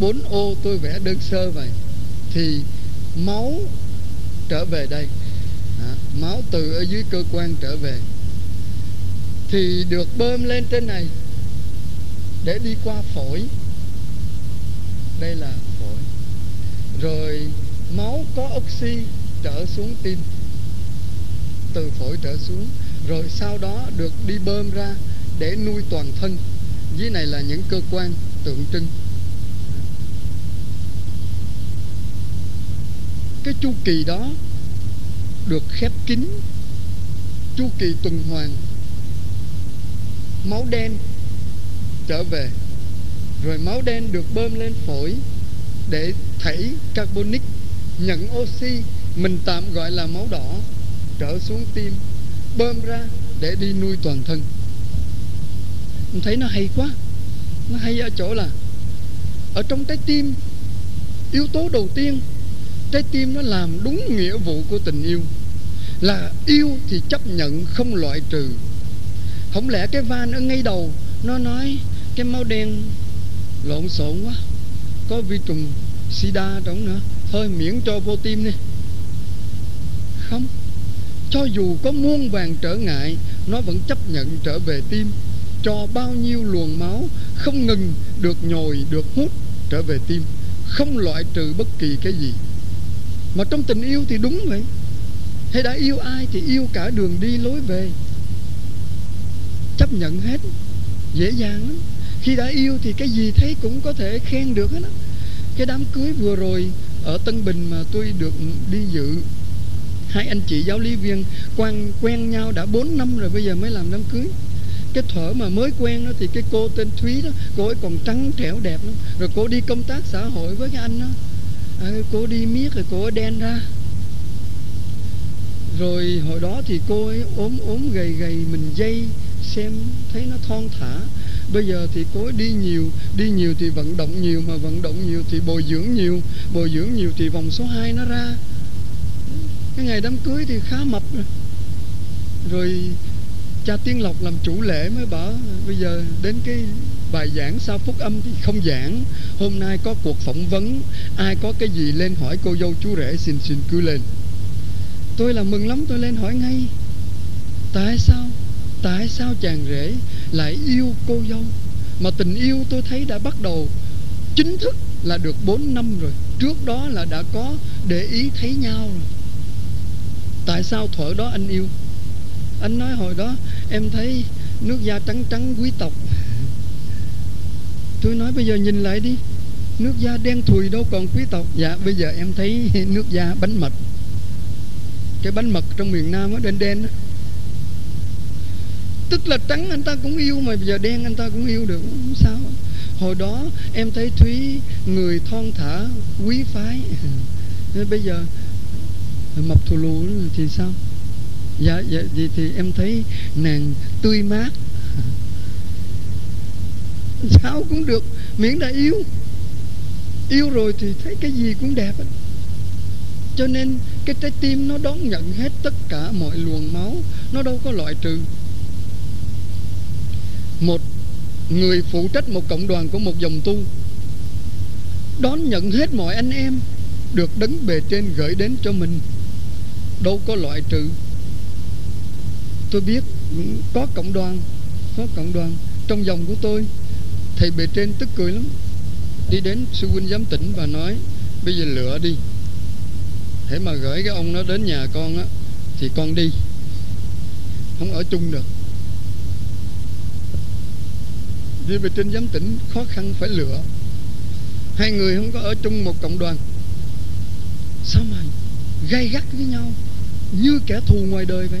bốn ô tôi vẽ đơn sơ vậy thì máu trở về đây. À, máu từ ở dưới cơ quan trở về. Thì được bơm lên trên này để đi qua phổi. Đây là phổi. Rồi máu có oxy trở xuống tim. Từ phổi trở xuống. Rồi sau đó được đi bơm ra để nuôi toàn thân. Dưới này là những cơ quan tượng trưng. Cái chu kỳ đó được khép kín. Chu kỳ tuần hoàn, máu đen trở về, rồi máu đen được bơm lên phổi để thảy carbonic nhận oxy, mình tạm gọi là máu đỏ, trở xuống tim, bơm ra để đi nuôi toàn thân. Mình thấy nó hay quá. Nó hay ở chỗ là, ở trong trái tim, yếu tố đầu tiên trái tim nó làm đúng nghĩa vụ của tình yêu. Là yêu thì chấp nhận không loại trừ. Không lẽ cái van ở ngay đầu, nó nói, cái máu đen lộn xộn quá, có vi trùng sida trong nữa, thôi miễn cho vô tim đi. Không. Cho dù có muôn vàng trở ngại, nó vẫn chấp nhận trở về tim. Cho bao nhiêu luồng máu không ngừng được nhồi, được hút trở về tim. Không loại trừ bất kỳ cái gì mà trong tình yêu thì đúng vậy. Hay đã yêu ai thì yêu cả đường đi lối về. Chấp nhận hết. Dễ dàng lắm. Khi đã yêu thì cái gì thấy cũng có thể khen được hết á. Cái đám cưới vừa rồi ở Tân Bình mà tôi được đi dự, hai anh chị giáo lý viên quen quen nhau đã 4 năm rồi, bây giờ mới làm đám cưới. Cái thở mà mới quen đó thì cái cô tên Thúy đó, cô ấy còn trắng trẻo đẹp lắm. Rồi cô đi công tác xã hội với cái anh đó à, cô đi miết rồi cô đen ra. Rồi hồi đó thì cô ấy ốm ốm gầy gầy mình dây xem thấy nó thon thả. Bây giờ thì cô ấy đi nhiều đi nhiều thì vận động nhiều mà vận động nhiều thì bồi dưỡng nhiều. Bồi dưỡng nhiều thì vòng số 2 nó ra. Cái ngày đám cưới thì khá mập. Rồi rồi cha tiên lộc làm chủ lễ mới bảo bây giờ đến cái bài giảng sau phúc âm thì không giảng. Hôm nay có cuộc phỏng vấn. Ai có cái gì lên hỏi cô dâu chú rể, xin xin cứ lên. Tôi là mừng lắm, tôi lên hỏi ngay. Tại sao? Tại sao chàng rể lại yêu cô dâu? Mà tình yêu tôi thấy đã bắt đầu chính thức là được 4 năm rồi. Trước đó là đã có để ý thấy nhau rồi. Tại sao thuở đó anh yêu? Anh nói hồi đó, em thấy nước da trắng trắng quý tộc tôi nói bây giờ nhìn lại đi. Nước da đen thùi đâu còn quý tộc. Dạ bây giờ em thấy nước da bánh mật. Cái bánh mật trong miền nam nó đen đen đó. tức là trắng anh ta cũng yêu mà bây giờ đen anh ta cũng yêu được không sao. Hồi đó em thấy thúy người thon thả quý phái. Bây giờ mập thù lù thì sao? Dạ dạ thì, thì em thấy nàng tươi mát sao cũng được, miễn là yêu. Yêu rồi thì thấy cái gì cũng đẹp cho nên cái trái tim nó đón nhận hết tất cả mọi luồng máu, nó đâu có loại trừ. Một người phụ trách một cộng đoàn của một dòng tu, đón nhận hết mọi anh em, được đấng bề trên gửi đến cho mình, đâu có loại trừ. Tôi biết có cộng đoàn, có cộng đoàn trong dòng của tôi thầy bề trên tức cười lắm. Đi đến sư huynh giám tỉnh và nói, bây giờ lựa đi. Thế mà gửi cái ông nó đến nhà con á, thì con đi. Không ở chung được. Đi về trên giám tỉnh khó khăn phải lựa hai người không có ở chung một cộng đoàn. Sao mà gay gắt với nhau, như kẻ thù ngoài đời vậy?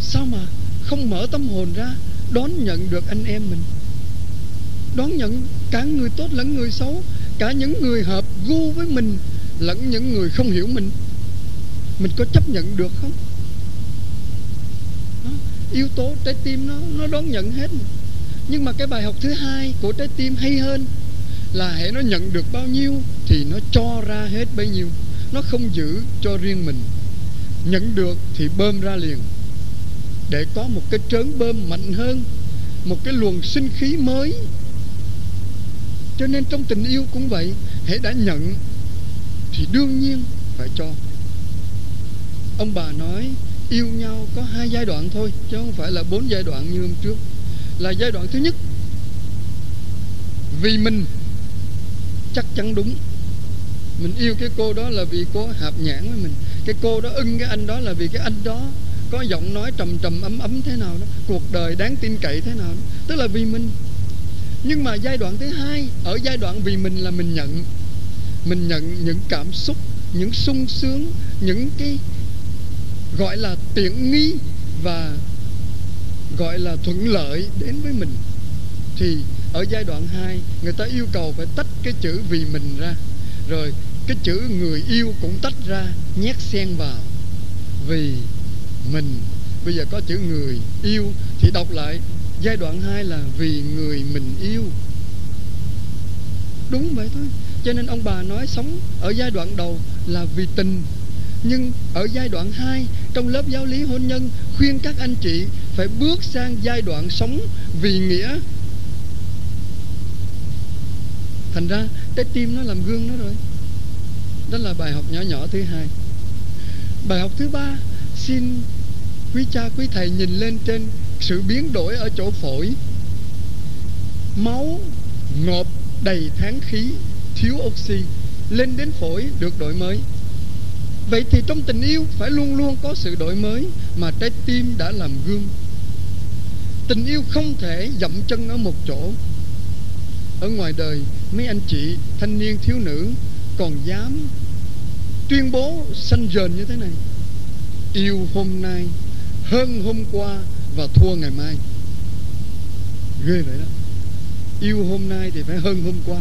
Sao mà không mở tâm hồn ra? Đón nhận được anh em mình. Đón nhận cả người tốt lẫn người xấu cả những người hợp gu với mình lẫn những người không hiểu mình. Mình có chấp nhận được không? Đó, yếu tố trái tim nó nó đón nhận hết. Nhưng mà cái bài học thứ hai của trái tim hay hơn là hệ nó nhận được bao nhiêu thì nó cho ra hết bấy nhiêu. Nó không giữ cho riêng mình. Nhận được thì bơm ra liền để có một cái trớn bơm mạnh hơn, một cái luồng sinh khí mới. Cho nên trong tình yêu cũng vậy hãy đã nhận thì đương nhiên phải cho. Ông bà nói, yêu nhau có hai giai đoạn thôi, chứ không phải là bốn giai đoạn như hôm trước. Là giai đoạn thứ nhất, vì mình chắc chắn đúng. Mình yêu cái cô đó là vì cô hợp nhãn với mình, cái cô đó ưng cái anh đó là vì cái anh đó có giọng nói trầm trầm, ấm ấm thế nào đó. Cuộc đời đáng tin cậy thế nào đó. Tức là vì mình. Nhưng mà giai đoạn thứ hai, ở giai đoạn vì mình là mình nhận. Mình nhận những cảm xúc, những sung sướng, những cái gọi là tiện nghi và gọi là thuận lợi đến với mình. Thì ở giai đoạn 2 người ta yêu cầu phải tách cái chữ vì mình ra. Rồi cái chữ người yêu cũng tách ra, nhét xen vào. Vì mình. Bây giờ có chữ người yêu, thì đọc lại, giai đoạn 2 là vì người mình yêu. Đúng vậy thôi. Cho nên ông bà nói sống ở giai đoạn đầu là vì tình. Nhưng ở giai đoạn 2 trong lớp giáo lý hôn nhân, khuyên các anh chị phải bước sang giai đoạn sống vì nghĩa. Thành ra, trái tim nó làm gương nó rồi. Đó là bài học nhỏ nhỏ thứ hai. Bài học thứ ba, xin quý cha, quý thầy nhìn lên trên, sự biến đổi ở chỗ phổi. Máu ngộp đầy tháng khí, thiếu oxy, lên đến phổi được đổi mới. Vậy thì trong tình yêu phải luôn luôn có sự đổi mới mà trái tim đã làm gương. Tình yêu không thể dậm chân ở một chỗ. Ở ngoài đời, mấy anh chị, thanh niên, thiếu nữ còn dám tuyên bố sanh dền như thế này. Yêu hôm nay hơn hôm qua và thua ngày mai. Ghê vậy đó. Yêu hôm nay thì phải hơn hôm qua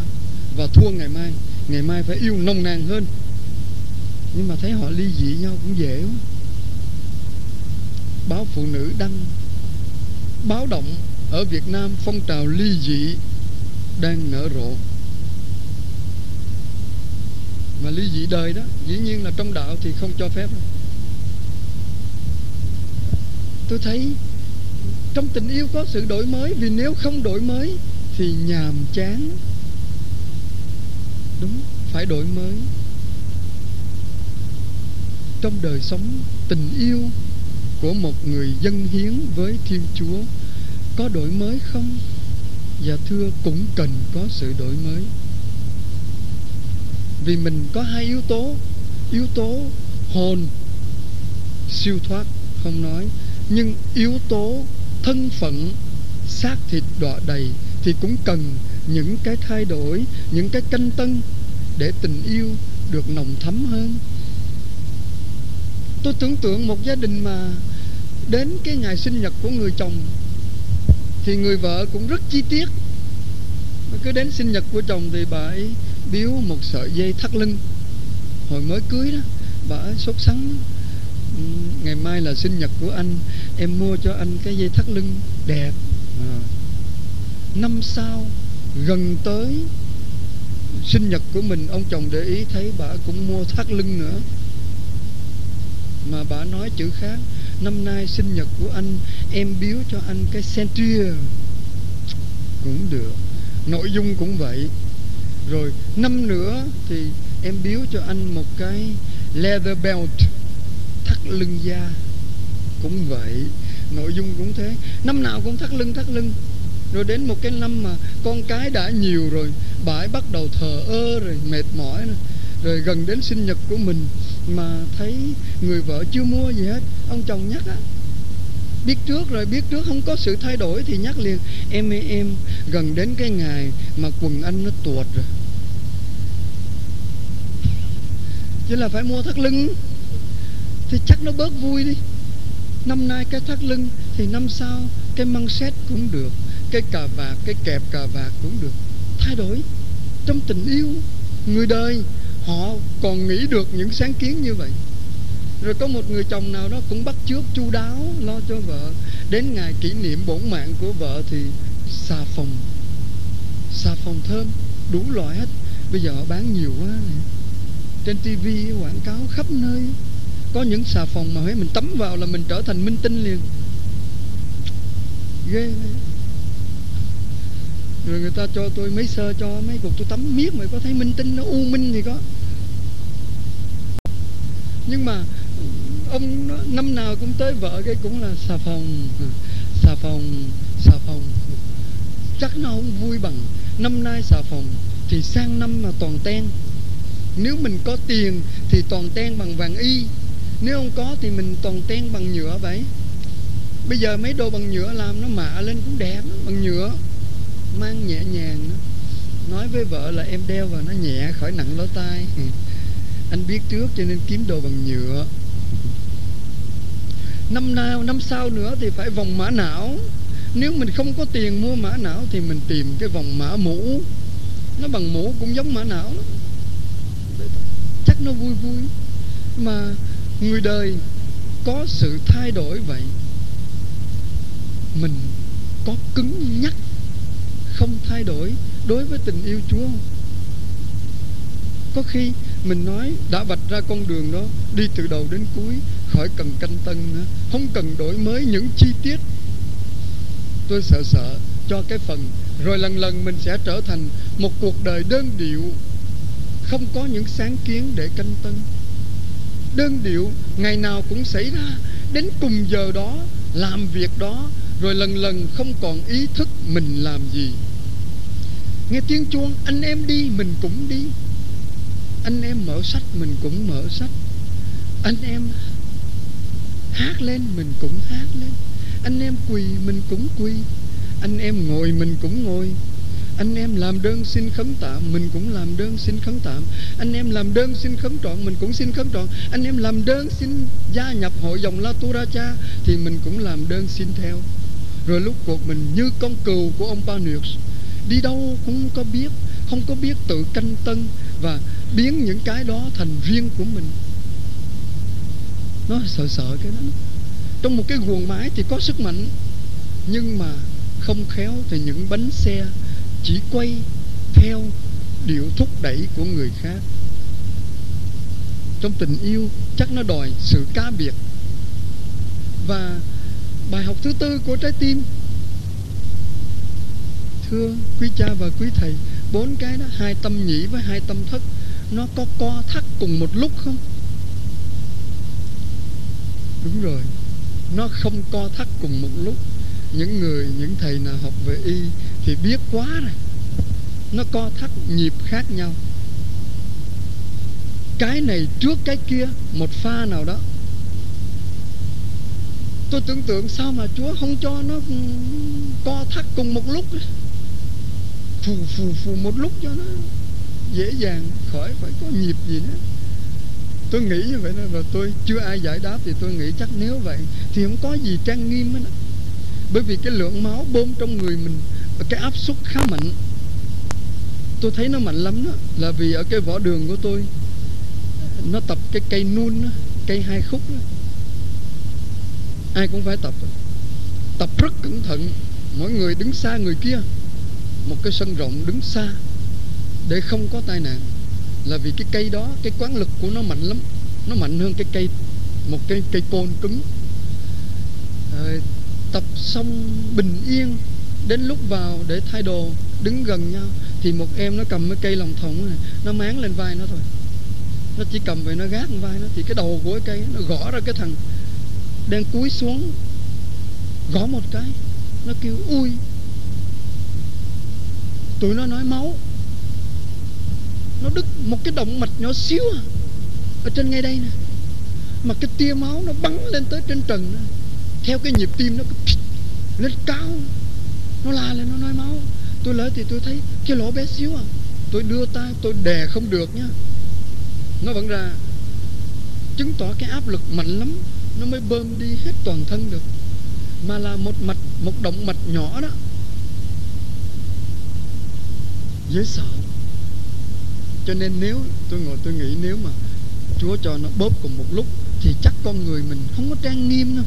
và thua ngày mai. Ngày mai phải yêu nồng nàn hơn. Nhưng mà thấy họ ly dị nhau cũng dễ quá. Báo phụ nữ đăng, báo động ở Việt Nam phong trào ly dị đang nở rộ. Mà ly dị đời đó, dĩ nhiên là trong đạo thì không cho phép tôi thấy trong tình yêu có sự đổi mới, vì nếu không đổi mới thì nhàm chán. Đúng, phải đổi mới. Trong đời sống, tình yêu của một người dân hiến với thiên chúa có đổi mới không? Dạ thưa, cũng cần có sự đổi mới. Vì mình có hai yếu tố. Yếu tố hồn, siêu thoát, không nói nhưng yếu tố thân phận, xác thịt đọa đầy thì cũng cần những cái thay đổi, những cái canh tân để tình yêu được nồng thắm hơn. Tôi tưởng tượng một gia đình mà đến cái ngày sinh nhật của người chồng thì người vợ cũng rất chi tiết. Cứ đến sinh nhật của chồng thì bà ấy biếu một sợi dây thắt lưng. Hồi mới cưới đó, bà ấy sốt sắng ngày mai là sinh nhật của anh, em mua cho anh cái dây thắt lưng đẹp. À. năm sau, gần tới sinh nhật của mình, ông chồng để ý thấy bà cũng mua thắt lưng nữa. Mà bà nói chữ khác, năm nay sinh nhật của anh, em biếu cho anh cái centria cũng được, nội dung cũng vậy. Rồi năm nữa thì em biếu cho anh một cái leather belt thắt lưng da. Cũng vậy nội dung cũng thế. Năm nào cũng thắt lưng thắt lưng. Rồi đến một cái năm mà con cái đã nhiều rồi bà ấy bắt đầu thờ ơ rồi mệt mỏi rồi, rồi gần đến sinh nhật của mình mà thấy người vợ chưa mua gì hết. Ông chồng nhắc á biết trước rồi biết trước không có sự thay đổi thì nhắc liền. Em ơi em gần đến cái ngày mà quần anh nó tuột rồi. Chứ là phải mua thắt lưng thì chắc nó bớt vui đi. Năm nay cái thắt lưng thì năm sau cái măng xét cũng được, cái cà vạt, cái kẹp cà vạt cũng được. Thay đổi, trong tình yêu người đời, họ còn nghĩ được những sáng kiến như vậy. Rồi có một người chồng nào đó cũng bắt chước chu đáo, lo cho vợ. Đến ngày kỷ niệm bổn mạng của vợ thì xà phòng. Xà phòng thơm, đủ loại hết. Bây giờ họ bán nhiều quá này trên tivi quảng cáo khắp nơi có những xà phòng mà mình tắm vào là mình trở thành minh tinh liền. Ghê. Rồi người ta cho tôi mấy sơ cho mấy cục tôi tắm miết mà có thấy minh tinh nó u minh thì có. Nhưng mà ông nó, năm nào cũng tới vợ cái cũng là xà phòng xà phòng xà phòng. Chắc nó không vui bằng năm nay xà phòng thì sang năm mà toàn ten. Nếu mình có tiền thì toàn ten bằng vàng y nếu không có thì mình toàn ten bằng nhựa vậy. Bây giờ mấy đồ bằng nhựa làm nó mạ lên cũng đẹp bằng nhựa. Mang nhẹ nhàng. Đó. nói với vợ là em đeo vào nó nhẹ khỏi nặng lỗ tai. Anh biết trước cho nên kiếm đồ bằng nhựa. Năm nào, năm sau nữa thì phải vòng mã não. Nếu mình không có tiền mua mã não thì mình tìm cái vòng mã mũ. Nó bằng mũ cũng giống mã não chắc nó vui vui. Mà người đời có sự thay đổi vậy mình có cứng nhắc không thay đổi đối với tình yêu Chúa không? Có khi mình nói đã vạch ra con đường đó đi từ đầu đến cuối khỏi cần canh tân nữa, không cần đổi mới những chi tiết. Tôi sợ sợ cho cái phần rồi lần lần mình sẽ trở thành một cuộc đời đơn điệu không có những sáng kiến để canh tân đơn điệu, ngày nào cũng xảy ra. Đến cùng giờ đó, làm việc đó, rồi lần lần không còn ý thức mình làm gì. Nghe tiếng chuông, anh em đi, mình cũng đi. Anh em mở sách, mình cũng mở sách. Anh em hát lên, mình cũng hát lên. Anh em quỳ, mình cũng quỳ. Anh em ngồi, mình cũng ngồi anh em làm đơn xin khấn tạm, mình cũng làm đơn xin khấn tạm. Anh em làm đơn xin khấn trọn, mình cũng xin khấn trọn. Anh em làm đơn xin gia nhập hội dòng la tu ra cha, thì mình cũng làm đơn xin theo. Rồi lúc cuộc mình như con cừu của ông Panius. Đi đâu cũng có biết, không có biết tự canh tân và biến những cái đó thành riêng của mình. Nó sợ sợ cái đó. Trong một cái guồng máy thì có sức mạnh, nhưng mà không khéo thì những bánh xe chỉ quay theo điệu thúc đẩy của người khác. Trong tình yêu, chắc nó đòi sự cá biệt. Và bài học thứ tư của trái tim. Thưa quý cha và quý thầy, bốn cái đó, hai tâm nhĩ với hai tâm thất, nó có co thắt cùng một lúc không? Đúng rồi, nó không co thắt cùng một lúc. Những người, những thầy nào học về y thì biết quá rồi. Nó co thắt nhịp khác nhau. Cái này trước cái kia, một pha nào đó. Tôi tưởng tượng sao mà chúa không cho nó co thắt cùng một lúc. Phù phù phù một lúc cho nó dễ dàng, khỏi phải có nhịp gì nữa. Tôi nghĩ như vậy đó và tôi chưa ai giải đáp thì tôi nghĩ chắc nếu vậy thì không có gì trang nghiêm hết. Bởi vì cái lượng máu bơm trong người mình cái áp suất khá mạnh. Tôi thấy nó mạnh lắm đó. Là vì ở cái võ đường của tôi nó tập cái cây nun đó, cây hai khúc đó. ai cũng phải tập. Tập rất cẩn thận. Mỗi người đứng xa người kia một cái sân rộng đứng xa để không có tai nạn. Là vì cái cây đó cái quán lực của nó mạnh lắm. Nó mạnh hơn cái cây một cái cây côn cứng. À, tập xong bình yên đến lúc vào để thay đồ, đứng gần nhau, thì một em nó cầm cái cây lòng thòng này, nó máng lên vai nó thôi. Nó chỉ cầm về nó gác lên vai nó, thì cái đầu của cái cây nó gõ ra cái thằng đang cúi xuống, gõ một cái, nó kêu, ui! Tụi nó nói, máu. Nó đứt một cái động mạch nhỏ xíu à ở trên ngay đây nè. Mà cái tia máu nó bắn lên tới trên trần đó. theo cái nhịp tim nó lên cao nó la lên, nó nói, máu, tôi lấy thì tôi thấy cái lỗ bé xíu à. Tôi đưa tay, tôi đè không được nhá nó vẫn ra. Chứng tỏ cái áp lực mạnh lắm, nó mới bơm đi hết toàn thân được. Mà là một mạch, một động mạch nhỏ đó. Dễ sợ. Cho nên nếu, tôi ngồi tôi nghĩ nếu mà Chúa cho nó bóp cùng một lúc, thì chắc con người mình không có trang nghiêm đâu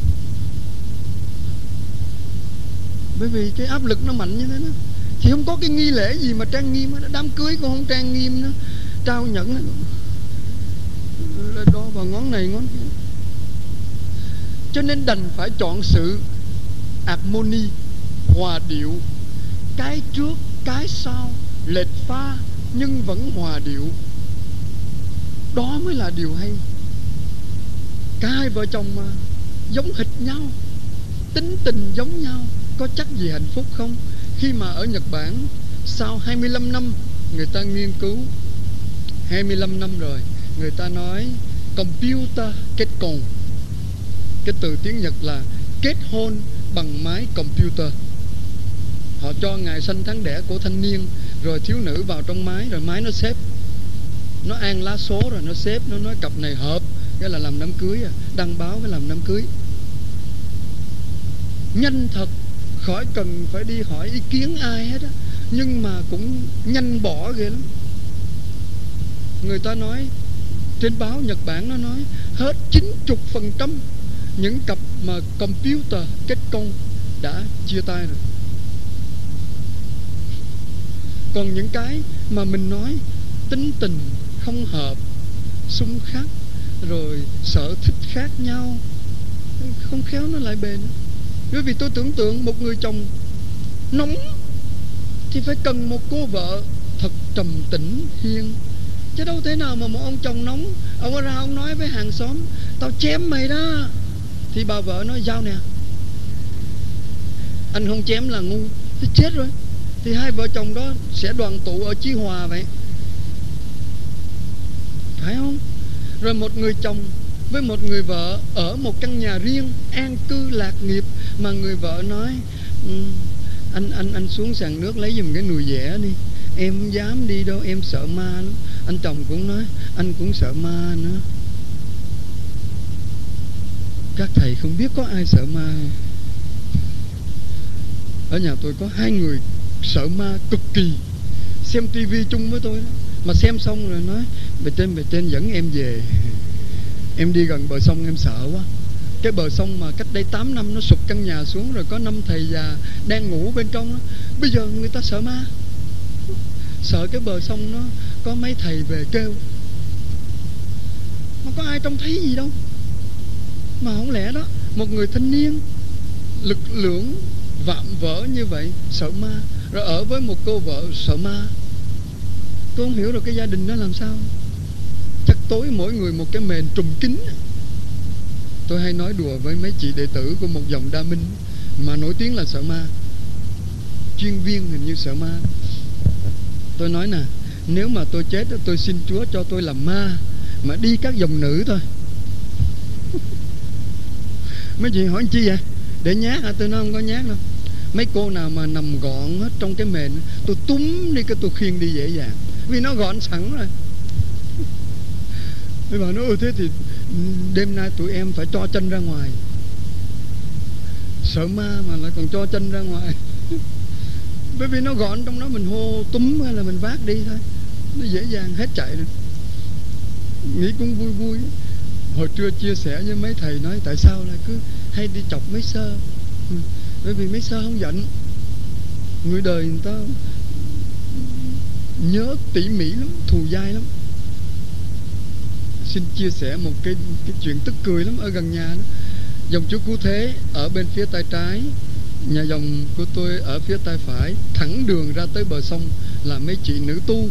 bởi vì cái áp lực nó mạnh như thế đó. Thì không có cái nghi lễ gì mà trang nghiêm đó. đám cưới cũng không trang nghiêm nữa. Trao nhẫn là đo vào ngón này, ngón kia. Cho nên đành phải chọn sự harmony, hòa điệu. Cái trước, cái sau, lệch pha, nhưng vẫn hòa điệu. Đó mới là điều hay. Cả hai vợ chồng mà giống hệt nhau, tính tình giống nhau có chắc gì hạnh phúc không? Khi mà ở Nhật Bản, sau 25 năm, người ta nghiên cứu. 25 năm rồi, người ta nói computer kết cồn cái từ tiếng Nhật là kết hôn bằng máy computer. Họ cho ngày sinh tháng đẻ của thanh niên, rồi thiếu nữ vào trong máy, rồi máy nó xếp. Nó an lá số rồi nó xếp, nó nói cặp này hợp cái là làm đám cưới à. đăng báo cái làm đám cưới. Nhanh thật khỏi cần phải đi hỏi ý kiến ai hết á. Nhưng mà cũng nhanh bỏ ghê lắm. Người ta nói, trên báo Nhật Bản nó nói, hết 90% những cặp mà computer kết công đã chia tay rồi. Còn những cái mà mình nói tính tình không hợp, xung khắc, rồi sở thích khác nhau, không khéo nó lại bền bởi vì tôi tưởng tượng một người chồng nóng thì phải cần một cô vợ thật trầm tĩnh, hiền. Chứ đâu thế nào mà một ông chồng nóng, ông ra ông nói với hàng xóm, tao chém mày đó. Thì bà vợ nói, giao nè. Anh không chém là ngu, thì chết rồi. Thì hai vợ chồng đó sẽ đoàn tụ ở Chí Hòa vậy. Phải không? Rồi một người chồng với một người vợ ở một căn nhà riêng an cư lạc nghiệp mà người vợ nói ừ, anh anh anh xuống sàn nước lấy giùm cái nùi vẽ đi. Em không dám đi đâu, em sợ ma lắm. Anh chồng cũng nói, anh cũng sợ ma nữa. Các thầy không biết có ai sợ ma không? Ở nhà tôi có hai người sợ ma cực kỳ. Xem tivi chung với tôi đó. Mà xem xong rồi nói, bề trên bề trên dẫn em về. Em đi gần bờ sông em sợ quá cái bờ sông mà cách đây 8 năm nó sụp căn nhà xuống rồi có năm thầy già đang ngủ bên trong đó. bây giờ người ta sợ ma. Sợ cái bờ sông nó có mấy thầy về kêu. Mà có ai trông thấy gì đâu. Mà không lẽ đó, một người thanh niên lực lượng vạm vỡ như vậy, sợ ma. Rồi ở với một cô vợ sợ ma. Tôi không hiểu được cái gia đình đó làm sao. Chắc tối mỗi người một cái mền trùm kín tôi hay nói đùa với mấy chị đệ tử của một dòng đa minh, mà nổi tiếng là sợ ma. Chuyên viên hình như sợ ma. Tôi nói nè, nếu mà tôi chết, tôi xin chúa cho tôi làm ma, mà đi các dòng nữ thôi. Mấy chị hỏi chi vậy? Để nhát hả à, tôi nói không có nhát đâu. Mấy cô nào mà nằm gọn hết trong cái mền, tôi túm đi cái tôi khiêng đi dễ dàng. Vì nó gọn sẵn rồi. Mấy bà nói ừ thế thì đêm nay tụi em phải cho chân ra ngoài. Sợ ma mà lại còn cho chân ra ngoài. Bởi vì nó gọn trong đó, mình hô túm hay là mình vác đi thôi. Nó dễ dàng hết chạy rồi nghĩ cũng vui vui. Hồi trưa chia sẻ với mấy thầy nói, tại sao lại cứ hay đi chọc mấy sơ? Ừ, bởi vì mấy sơ không giận. Người đời người ta nhớ tỉ mỉ lắm, thù dai lắm xin chia sẻ một cái cái chuyện tức cười lắm ở gần nhà đó. Dòng chú cứu thế ở bên phía tay trái nhà dòng của tôi ở phía tay phải thẳng đường ra tới bờ sông là mấy chị nữ tu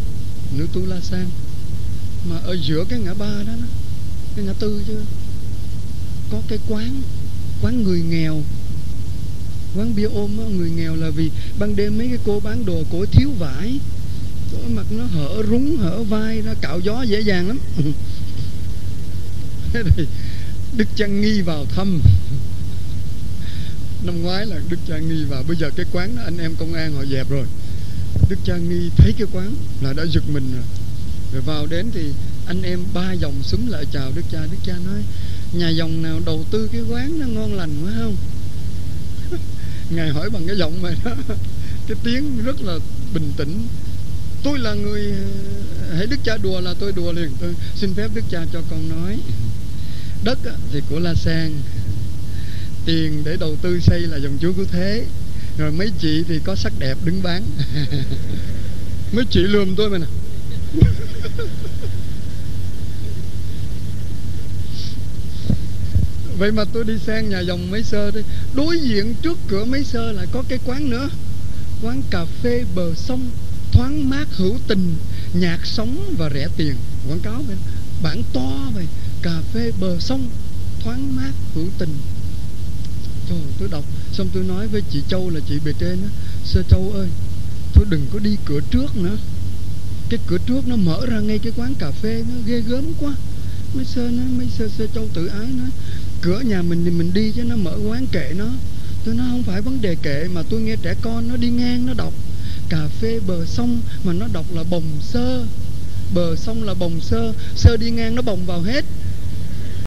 nữ tu la sang mà ở giữa cái ngã ba đó, cái ngã tư chứ. Có cái quán quán người nghèo quán bia ôm đó, người nghèo là vì ban đêm mấy cái cô bán đồ cổ thiếu vải cổ mặt nó hở rúng hở vai ra cạo gió dễ dàng lắm. đức cha nghi vào thăm. Năm ngoái là đức cha nghi vào. Bây giờ cái quán đó, anh em công an họ dẹp rồi. Đức cha nghi thấy cái quán là đã giật mình rồi. Rồi vào đến thì anh em ba dòng súng lại chào đức cha. Đức cha nói, nhà dòng nào đầu tư cái quán nó ngon lành quá không? Ngài hỏi bằng cái giọng mà đó. Cái tiếng rất là bình tĩnh. Tôi là người, hãy đức cha đùa là tôi đùa liền. Tôi xin phép đức cha cho con nói đất thì của la sang. Tiền để đầu tư xây là dòng chúa cứu thế. Rồi mấy chị thì có sắc đẹp đứng bán. Mấy chị lườm tôi mà nè. Vậy mà tôi đi sang nhà dòng mấy sơ đi, đối diện trước cửa mấy sơ là có cái quán nữa. Quán cà phê bờ sông thoáng mát hữu tình nhạc sống và rẻ tiền. Quảng cáo vậy. Bản to vậy cà phê bờ sông, thoáng mát hữu tình. Trời, tôi đọc, Xong tôi nói với chị Châu là chị bề trên á, Sơ Châu ơi, Thôi đừng có đi cửa trước nữa. Cái cửa trước nó mở ra ngay cái quán cà phê, Nó ghê gớm quá. Mấy sơ nó, Mấy sơ sơ Châu tự ái nó, Cửa nhà mình thì mình đi chứ nó mở quán kệ nó. Tôi nói, không phải vấn đề kệ, Mà tôi nghe trẻ con nó đi ngang nó đọc. Cà phê bờ sông Mà nó đọc là bồng sơ. Bờ sông là bồng sơ Sơ đi ngang nó bồng vào hết.